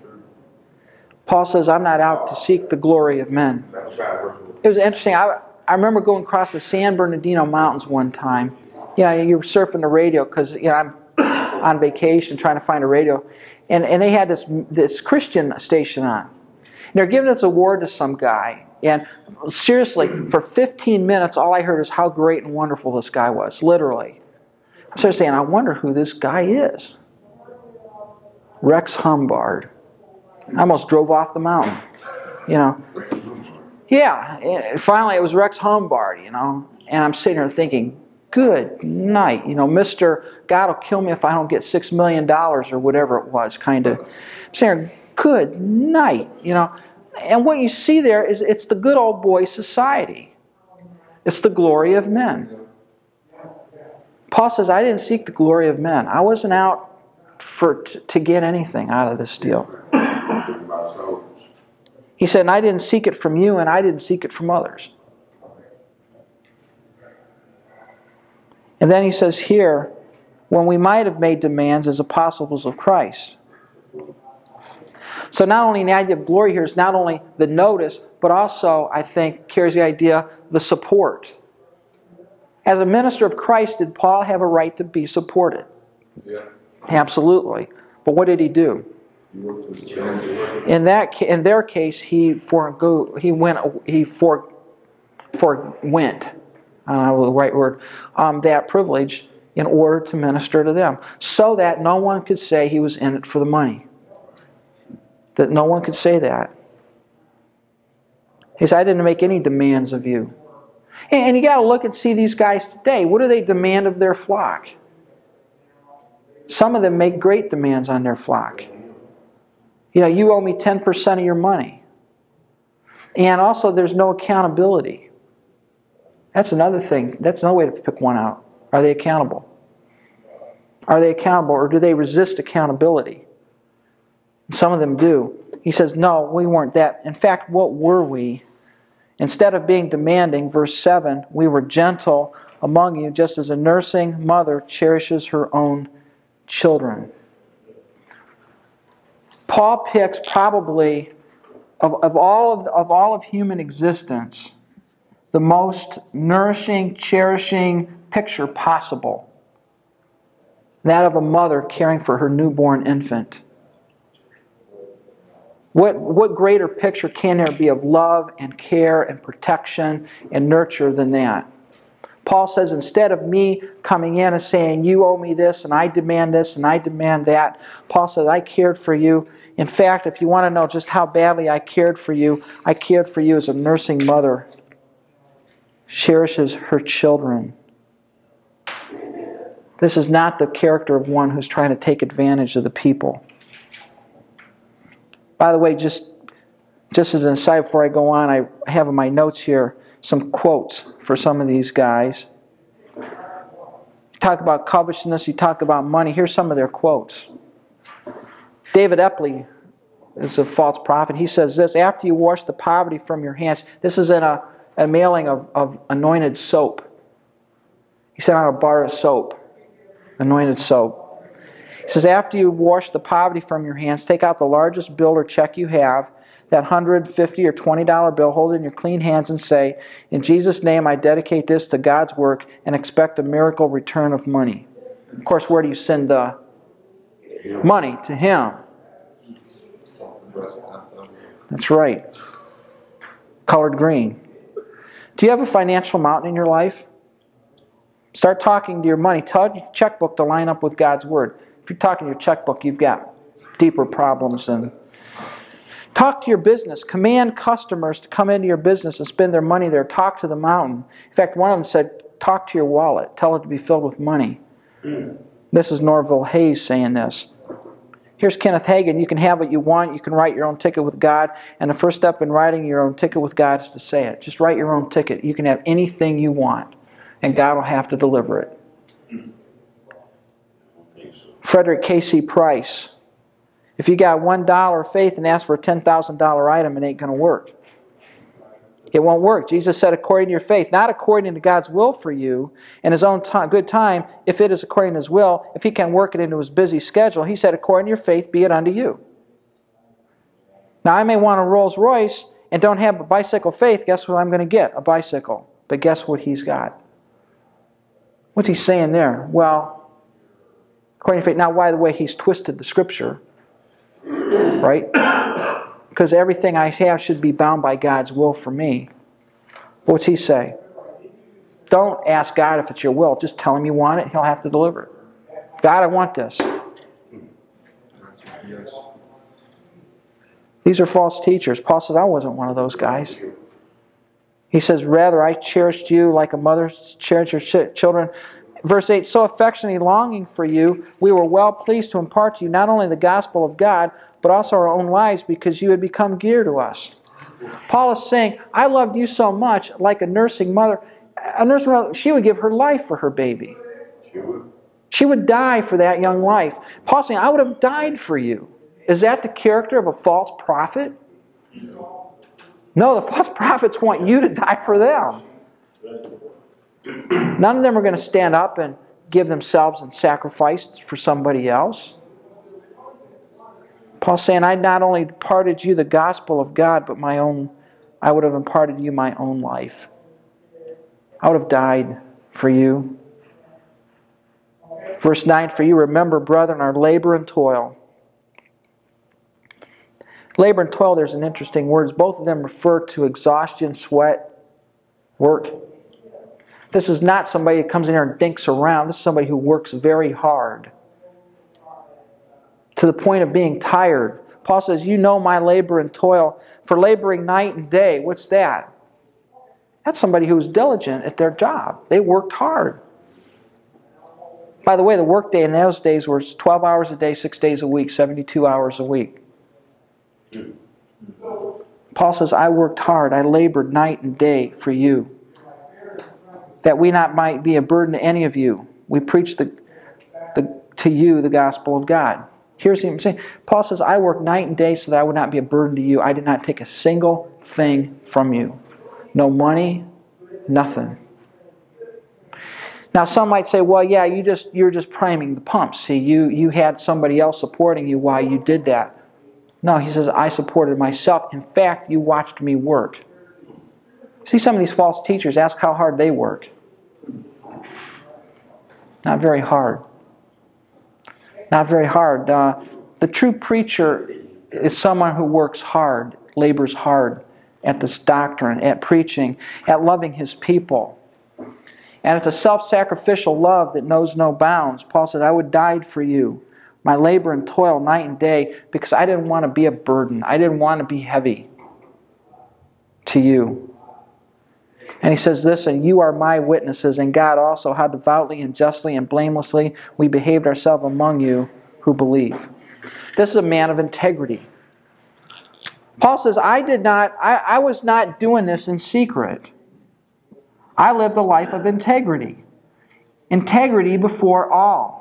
Paul says, I'm not out to seek the glory of men. That's try to work with It was interesting. I, I remember going across the San Bernardino Mountains one time. You know, you were surfing the radio because you know I'm on vacation trying to find a radio, and, and they had this this Christian station on. And they're giving this award to some guy, and seriously, for 15 minutes, all I heard is how great and wonderful this guy was. Literally, I started saying, I wonder who this guy is. Rex Humbard. I almost drove off the mountain. You know. Yeah, finally it was Rex Humbard, you know. And I'm sitting here thinking, good night. You know, Mr. God will kill me if I don't get six million dollars or whatever it was, kind of. I'm saying, good night. You know. And what you see there is it's the good old boy society. It's the glory of men. Paul says, I didn't seek the glory of men. I wasn't out for to get anything out of this deal. He said, and I didn't seek it from you, and I didn't seek it from others. And then he says here, when we might have made demands as apostles of Christ. So not only the idea of glory here is not only the notice, but also, I think, carries the idea the support. As a minister of Christ, did Paul have a right to be supported? Yeah. Absolutely. But what did he do? In that, in their case, he forego, he went, he for, forwent, I don't know the right word, um, that privilege in order to minister to them, so that no one could say he was in it for the money. That no one could say that. He said, "I didn't make any demands of you." And you got to look and see these guys today. What do they demand of their flock? Some of them make great demands on their flock. You know, you owe me 10% of your money. And also, there's no accountability. That's another thing. That's another way to pick one out. Are they accountable? Are they accountable or do they resist accountability? Some of them do. He says, No, we weren't that. In fact, what were we? Instead of being demanding, verse 7, we were gentle among you, just as a nursing mother cherishes her own children. Paul picks probably, of, of, all of, of all of human existence, the most nourishing, cherishing picture possible that of a mother caring for her newborn infant. What, what greater picture can there be of love and care and protection and nurture than that? Paul says, instead of me coming in and saying, You owe me this, and I demand this, and I demand that, Paul says, I cared for you. In fact, if you want to know just how badly I cared for you, I cared for you as a nursing mother cherishes her children. This is not the character of one who's trying to take advantage of the people. By the way, just, just as an aside before I go on, I have in my notes here some quotes for some of these guys. You talk about covetousness, you talk about money. Here's some of their quotes. David Epley is a false prophet. He says this After you wash the poverty from your hands, this is in a, a mailing of, of anointed soap. He said, on a bar of soap, anointed soap. He says, After you wash the poverty from your hands, take out the largest bill or check you have that hundred, fifty, or twenty dollar bill, hold it in your clean hands, and say, "In Jesus' name, I dedicate this to God's work and expect a miracle return of money." Of course, where do you send the money to Him? That's right. Colored green. Do you have a financial mountain in your life? Start talking to your money. Tell your checkbook to line up with God's word. If you're talking to your checkbook, you've got deeper problems than Talk to your business. Command customers to come into your business and spend their money there. Talk to the mountain. In fact, one of them said, Talk to your wallet. Tell it to be filled with money. Mm. This is Norval Hayes saying this. Here's Kenneth Hagin. You can have what you want. You can write your own ticket with God. And the first step in writing your own ticket with God is to say it. Just write your own ticket. You can have anything you want, and God will have to deliver it. Frederick K.C. Price if you got one dollar of faith and ask for a ten thousand dollar item, it ain't going to work. It won't work. Jesus said, according to your faith, not according to God's will for you in His own time, good time, if it is according to His will, if He can work it into His busy schedule. He said, according to your faith, be it unto you. Now, I may want a Rolls Royce and don't have a bicycle faith. Guess what I'm going to get? A bicycle. But guess what he's got? What's he saying there? Well, according to faith, now, by the way, he's twisted the scripture, right? Because everything I have should be bound by God's will for me. What's he say? Don't ask God if it's your will. Just tell him you want it, he'll have to deliver it. God, I want this. These are false teachers. Paul says, I wasn't one of those guys. He says, Rather, I cherished you like a mother cherishes her children. Verse 8 So affectionately longing for you, we were well pleased to impart to you not only the gospel of God, but also our own lives because you had become dear to us. Paul is saying, I loved you so much, like a nursing mother. A nursing mother, she would give her life for her baby. She would die for that young life. Paul saying, I would have died for you. Is that the character of a false prophet? No, the false prophets want you to die for them. None of them are going to stand up and give themselves and sacrifice for somebody else. Paul's saying, I not only imparted you the gospel of God, but my own, I would have imparted you my own life. I would have died for you. Verse 9 For you remember, brethren, our labor and toil. Labor and toil, there's an interesting words. Both of them refer to exhaustion, sweat, work. This is not somebody who comes in here and dinks around. This is somebody who works very hard to the point of being tired. Paul says, You know my labor and toil for laboring night and day. What's that? That's somebody who was diligent at their job. They worked hard. By the way, the workday in those days was 12 hours a day, six days a week, 72 hours a week. Paul says, I worked hard, I labored night and day for you, that we not might be a burden to any of you. We preach the, the, to you the gospel of God. Here's what I'm saying. Paul says, I work night and day so that I would not be a burden to you. I did not take a single thing from you. No money, nothing. Now some might say, well, yeah, you just you're just priming the pump. See, you you had somebody else supporting you while you did that. No, he says, I supported myself. In fact, you watched me work. See some of these false teachers, ask how hard they work. Not very hard. Not very hard. Uh, the true preacher is someone who works hard, labors hard at this doctrine, at preaching, at loving his people. And it's a self sacrificial love that knows no bounds. Paul said, I would die for you, my labor and toil night and day, because I didn't want to be a burden. I didn't want to be heavy to you. And he says this, and you are my witnesses, and God also, how devoutly and justly and blamelessly we behaved ourselves among you who believe. This is a man of integrity. Paul says, I did not, I, I was not doing this in secret. I lived a life of integrity. Integrity before all.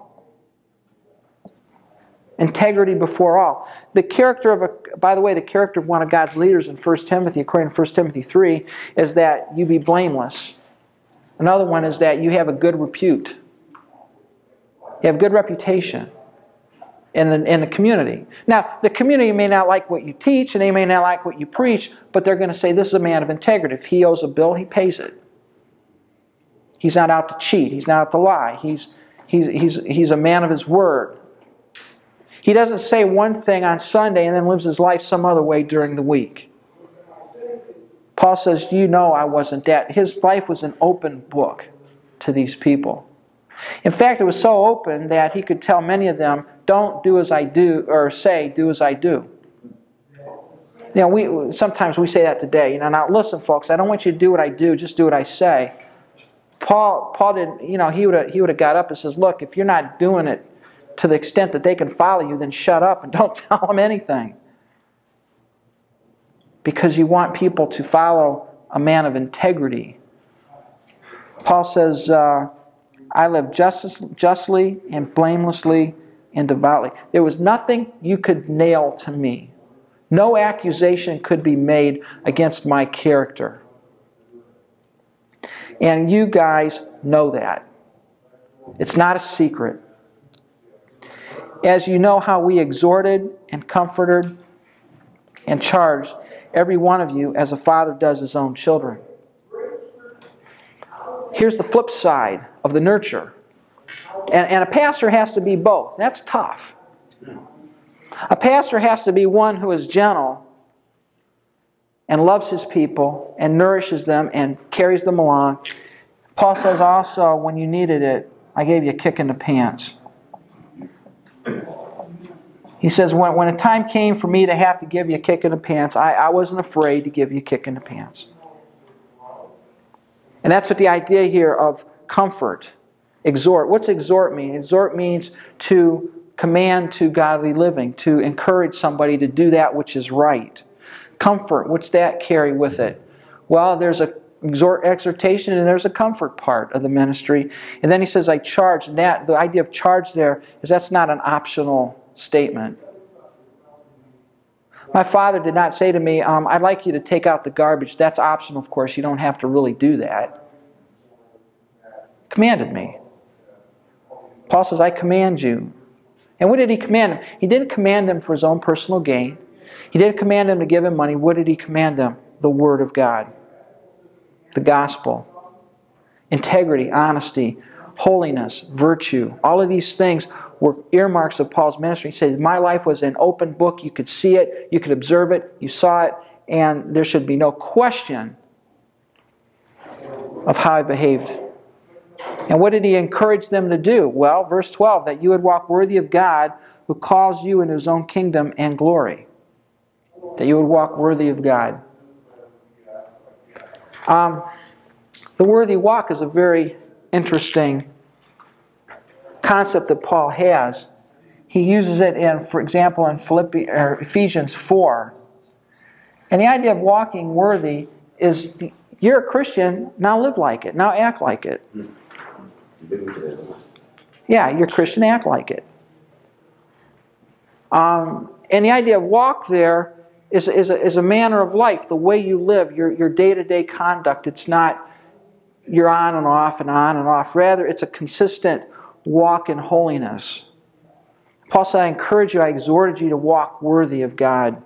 Integrity before all. The character of a, by the way, the character of one of God's leaders in 1 Timothy, according to 1 Timothy 3, is that you be blameless. Another one is that you have a good repute. You have good reputation in the, in the community. Now, the community may not like what you teach and they may not like what you preach, but they're going to say, This is a man of integrity. If he owes a bill, he pays it. He's not out to cheat, he's not out to lie. He's, he's, he's, he's a man of his word. He doesn't say one thing on Sunday and then lives his life some other way during the week. Paul says, You know I wasn't that. His life was an open book to these people. In fact, it was so open that he could tell many of them, Don't do as I do, or say, Do as I do. You know, we, sometimes we say that today. You know, now listen, folks, I don't want you to do what I do, just do what I say. Paul, Paul didn't, you know, he would have he would have got up and says, "Look, if you're not doing it to the extent that they can follow you, then shut up and don't tell them anything." Because you want people to follow a man of integrity. Paul says, uh, "I live justice, justly and blamelessly and devoutly." There was nothing you could nail to me. No accusation could be made against my character. And you guys know that. It's not a secret. As you know how we exhorted and comforted and charged every one of you as a father does his own children. here's the flip side of the nurture. And, and a pastor has to be both. That's tough. A pastor has to be one who is gentle and loves his people and nourishes them and carries them along. Paul says also, when you needed it, I gave you a kick in the pants. He says, when, when a time came for me to have to give you a kick in the pants, I, I wasn't afraid to give you a kick in the pants. And that's what the idea here of comfort, exhort. What's exhort mean? Exhort means to command to godly living, to encourage somebody to do that which is right. Comfort, what's that carry with it? Well, there's a exhort exhortation and there's a comfort part of the ministry. And then he says, I charge. That the idea of charge there is that's not an optional statement. My father did not say to me, um, I'd like you to take out the garbage. That's optional, of course. You don't have to really do that. Commanded me. Paul says, I command you. And what did he command him? He didn't command him for his own personal gain. He didn't command him to give him money. What did he command them? The Word of God, the gospel, integrity, honesty, holiness, virtue. All of these things were earmarks of Paul's ministry. He said, My life was an open book. You could see it, you could observe it, you saw it, and there should be no question of how I behaved. And what did he encourage them to do? Well, verse 12, that you would walk worthy of God who calls you into his own kingdom and glory. That you would walk worthy of God. Um, the worthy walk is a very interesting concept that Paul has. He uses it in, for example, in Philippi, or Ephesians 4. And the idea of walking worthy is the, you're a Christian, now live like it, now act like it. Yeah, you're a Christian, act like it. Um, and the idea of walk there is, is, a, is a manner of life, the way you live, your, your day-to-day conduct. It's not you're on and off and on and off. Rather, it's a consistent walk in holiness. Paul said, I encourage you, I exhorted you to walk worthy of God.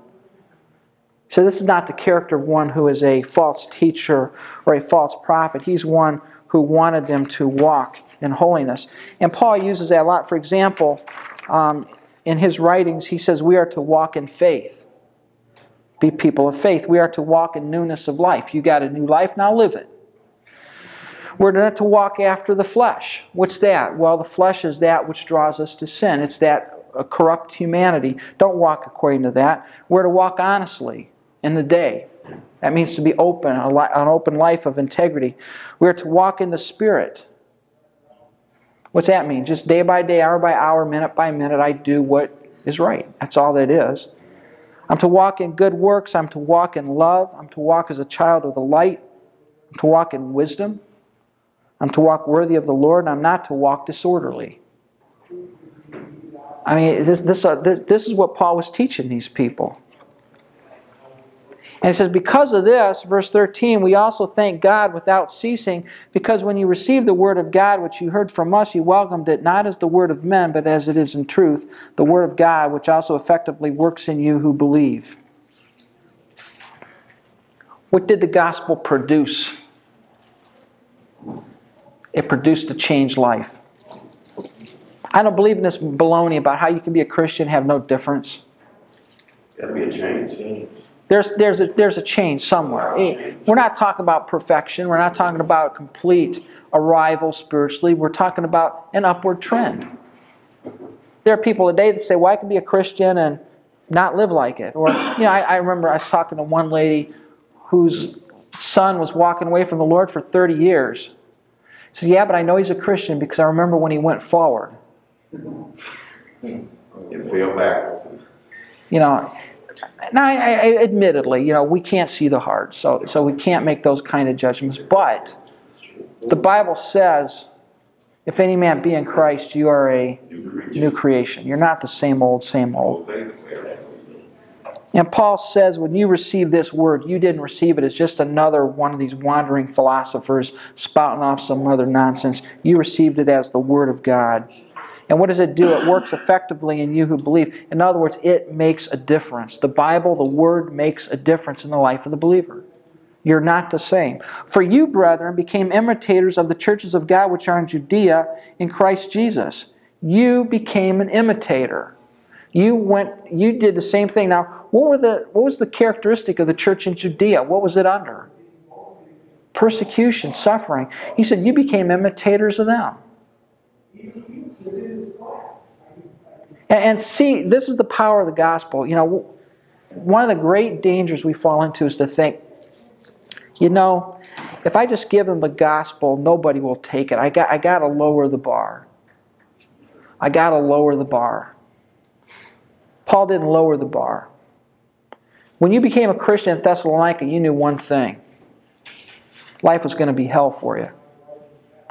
So this is not the character of one who is a false teacher or a false prophet. He's one who wanted them to walk in holiness. And Paul uses that a lot. For example, um, in his writings, he says we are to walk in faith, be people of faith. We are to walk in newness of life. You got a new life, now live it. We're not to walk after the flesh. What's that? Well, the flesh is that which draws us to sin. It's that uh, corrupt humanity. Don't walk according to that. We're to walk honestly in the day. That means to be open, an open life of integrity. We're to walk in the Spirit. What's that mean? Just day by day, hour by hour, minute by minute, I do what is right. That's all that is. I'm to walk in good works. I'm to walk in love. I'm to walk as a child of the light. I'm to walk in wisdom. I'm to walk worthy of the Lord, I'm not to walk disorderly. I mean, this, this, uh, this, this is what Paul was teaching these people. And it says, Because of this, verse 13, we also thank God without ceasing, because when you received the word of God, which you heard from us, you welcomed it not as the word of men, but as it is in truth, the word of God, which also effectively works in you who believe. What did the gospel produce? It produced a changed life. I don't believe in this baloney about how you can be a Christian and have no difference. Gotta be a change. There's, there's, a, there's a change somewhere. Eh, we're not talking about perfection. We're not talking about complete arrival spiritually. We're talking about an upward trend. There are people today that say, well, I can be a Christian and not live like it. Or, you know, I, I remember I was talking to one lady whose son was walking away from the Lord for 30 years. He said, yeah, but I know he's a Christian because I remember when he went forward. You feel back. You know, now, I, I, admittedly, you know, we can't see the heart, so, so we can't make those kind of judgments. But the Bible says, if any man be in Christ, you are a new creation. You're not the same old, same old. And Paul says, when you receive this word, you didn't receive it as just another one of these wandering philosophers spouting off some other nonsense. You received it as the word of God. And what does it do? It works effectively in you who believe. In other words, it makes a difference. The Bible, the Word, makes a difference in the life of the believer. You're not the same. For you, brethren, became imitators of the churches of God which are in Judea in Christ Jesus. You became an imitator. You went you did the same thing. Now, what were the what was the characteristic of the church in Judea? What was it under? Persecution, suffering. He said, You became imitators of them. And, see, this is the power of the gospel. You know, one of the great dangers we fall into is to think, you know, if I just give them the gospel, nobody will take it. I got, I got to lower the bar. I got to lower the bar. Paul didn't lower the bar. When you became a Christian in Thessalonica, you knew one thing life was going to be hell for you.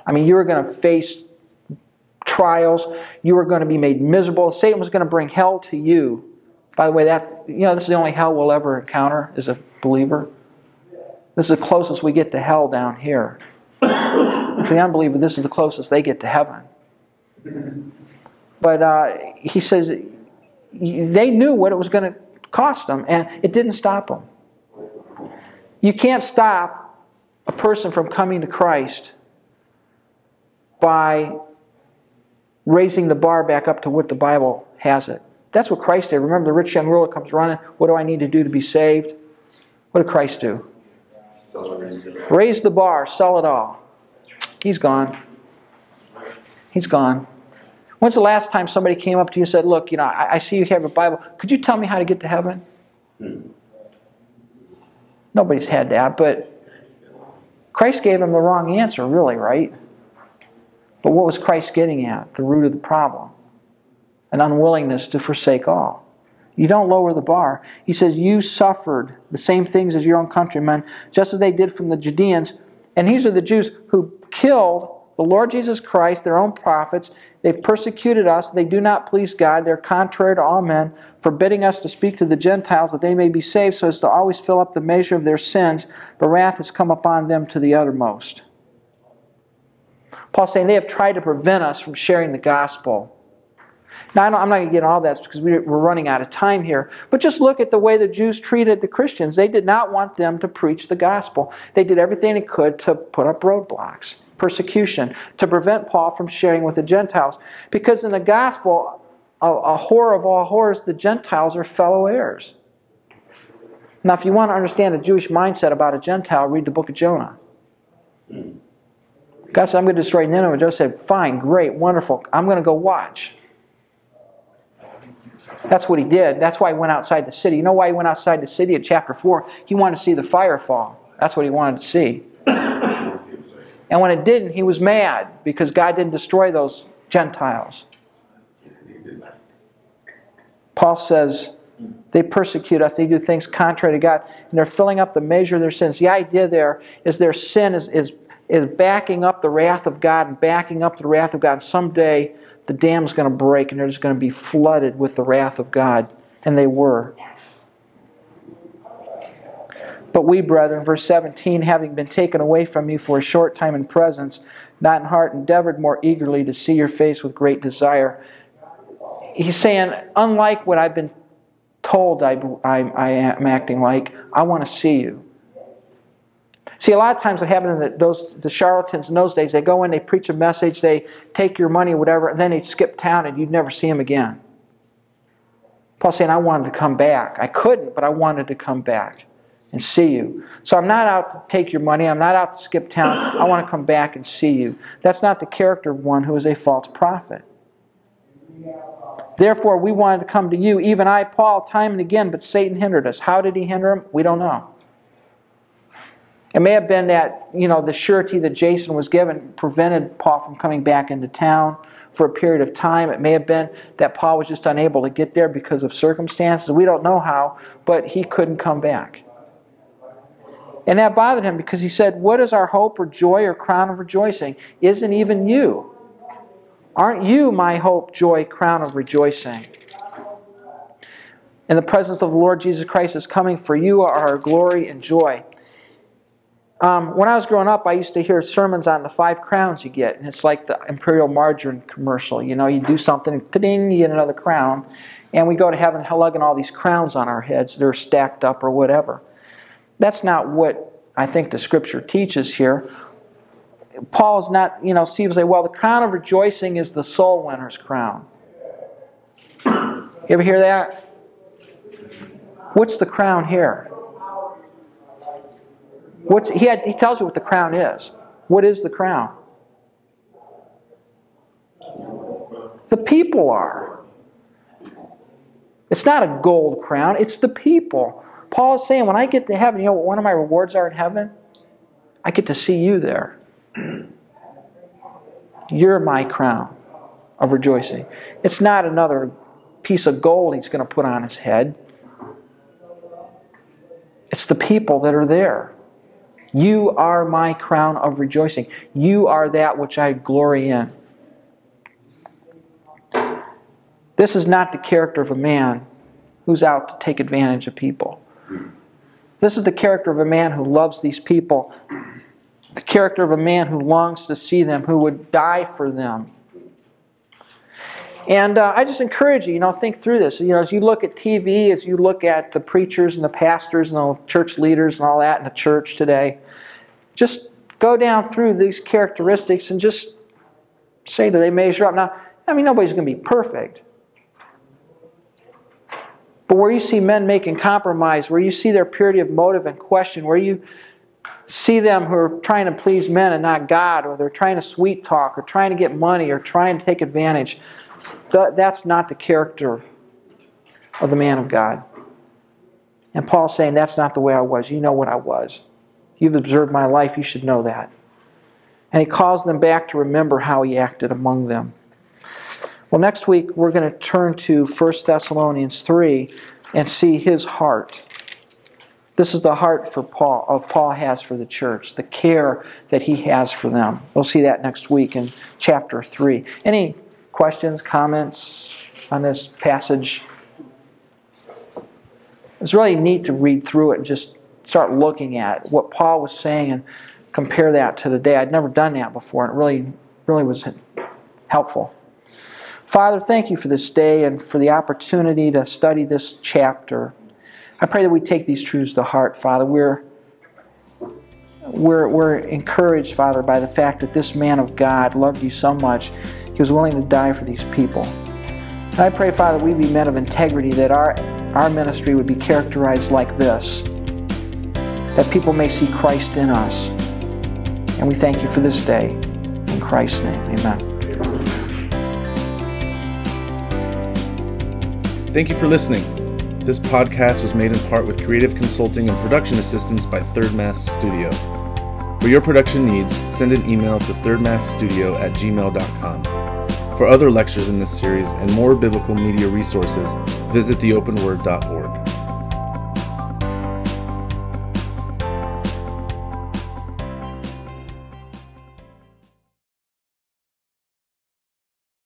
I mean, you were going to face trials. You were going to be made miserable. Satan was going to bring hell to you. By the way, that you know, this is the only hell we'll ever encounter as a believer. This is the closest we get to hell down here. For the unbeliever, this is the closest they get to heaven. But uh, he says they knew what it was going to cost them, and it didn't stop them. You can't stop a person from coming to Christ by raising the bar back up to what the Bible has it. That's what Christ did. Remember, the rich young ruler comes running. What do I need to do to be saved? What did Christ do? Raise the bar, sell it all. He's gone. He's gone. When's the last time somebody came up to you and said, Look, you know, I, I see you have a Bible. Could you tell me how to get to heaven? Hmm. Nobody's had that, but Christ gave him the wrong answer, really, right? But what was Christ getting at? The root of the problem an unwillingness to forsake all. You don't lower the bar. He says, You suffered the same things as your own countrymen, just as they did from the Judeans. And these are the Jews who killed the Lord Jesus Christ, their own prophets. They've persecuted us. They do not please God. They're contrary to all men, forbidding us to speak to the Gentiles that they may be saved, so as to always fill up the measure of their sins. But wrath has come upon them to the uttermost. Paul's saying they have tried to prevent us from sharing the gospel. Now, I'm not going to get all that because we're running out of time here. But just look at the way the Jews treated the Christians. They did not want them to preach the gospel. They did everything they could to put up roadblocks, persecution, to prevent Paul from sharing with the Gentiles. Because in the gospel, a, a horror of all horrors, the Gentiles are fellow heirs. Now, if you want to understand the Jewish mindset about a Gentile, read the book of Jonah. God said, I'm going to destroy Nineveh. And Joe said, Fine, great, wonderful. I'm going to go watch. That's what he did. That's why he went outside the city. You know why he went outside the city in chapter 4? He wanted to see the fire fall. That's what he wanted to see. And when it didn't, he was mad because God didn't destroy those Gentiles. Paul says, they persecute us. They do things contrary to God. And they're filling up the measure of their sins. The idea there is their sin is, is is backing up the wrath of God and backing up the wrath of God. Someday the dam's going to break and they're just going to be flooded with the wrath of God. And they were. But we, brethren, verse 17, having been taken away from you for a short time in presence, not in heart, endeavored more eagerly to see your face with great desire. He's saying, unlike what I've been told I, I, I am acting like, I want to see you. See, a lot of times what happened in the, those the charlatans in those days, they go in, they preach a message, they take your money, whatever, and then they skip town, and you'd never see them again. Paul saying, I wanted to come back. I couldn't, but I wanted to come back and see you. So I'm not out to take your money. I'm not out to skip town. I want to come back and see you. That's not the character of one who is a false prophet. Therefore, we wanted to come to you, even I, Paul, time and again, but Satan hindered us. How did he hinder him? We don't know. It may have been that, you know, the surety that Jason was given prevented Paul from coming back into town for a period of time. It may have been that Paul was just unable to get there because of circumstances. We don't know how, but he couldn't come back. And that bothered him because he said, What is our hope or joy or crown of rejoicing? Isn't even you. Aren't you my hope, joy, crown of rejoicing? In the presence of the Lord Jesus Christ is coming, for you are our glory and joy. Um, when I was growing up, I used to hear sermons on the five crowns you get, and it's like the Imperial Margarine commercial. You know, you do something, ding, you get another crown, and we go to heaven lugging all these crowns on our heads. They're stacked up or whatever. That's not what I think the scripture teaches here. Paul's not, you know, see, say, well, the crown of rejoicing is the soul winner's crown. You ever hear that? What's the crown here? What's, he, had, he tells you what the crown is. What is the crown? The people are. It's not a gold crown, it's the people. Paul is saying, when I get to heaven, you know what one of my rewards are in heaven? I get to see you there. You're my crown of rejoicing. It's not another piece of gold he's going to put on his head. It's the people that are there. You are my crown of rejoicing. You are that which I glory in. This is not the character of a man who's out to take advantage of people. This is the character of a man who loves these people, the character of a man who longs to see them, who would die for them. And uh, I just encourage you, you know, think through this. You know, as you look at TV, as you look at the preachers and the pastors and the church leaders and all that in the church today, just go down through these characteristics and just say, do they measure up? Now, I mean, nobody's going to be perfect. But where you see men making compromise, where you see their purity of motive in question, where you see them who are trying to please men and not God, or they're trying to sweet talk, or trying to get money, or trying to take advantage, that's not the character of the man of God. And Paul's saying, That's not the way I was. You know what I was. You've observed my life, you should know that. And he calls them back to remember how he acted among them. Well, next week we're going to turn to 1 Thessalonians 3 and see his heart. This is the heart for Paul of Paul has for the church, the care that he has for them. We'll see that next week in chapter 3. Any questions, comments on this passage? It's really neat to read through it and just start looking at what Paul was saying and compare that to the day. I'd never done that before, and it really, really was helpful. Father, thank you for this day and for the opportunity to study this chapter. I pray that we take these truths to heart, Father. We're, we're, we're encouraged, Father, by the fact that this man of God loved you so much, he was willing to die for these people. And I pray, Father, we be men of integrity, that our, our ministry would be characterized like this, that people may see Christ in us. And we thank you for this day. In Christ's name, amen. Thank you for listening. This podcast was made in part with creative consulting and production assistance by Third Mass Studio. For your production needs, send an email to thirdmassstudio at gmail.com. For other lectures in this series and more biblical media resources, visit theopenword.org.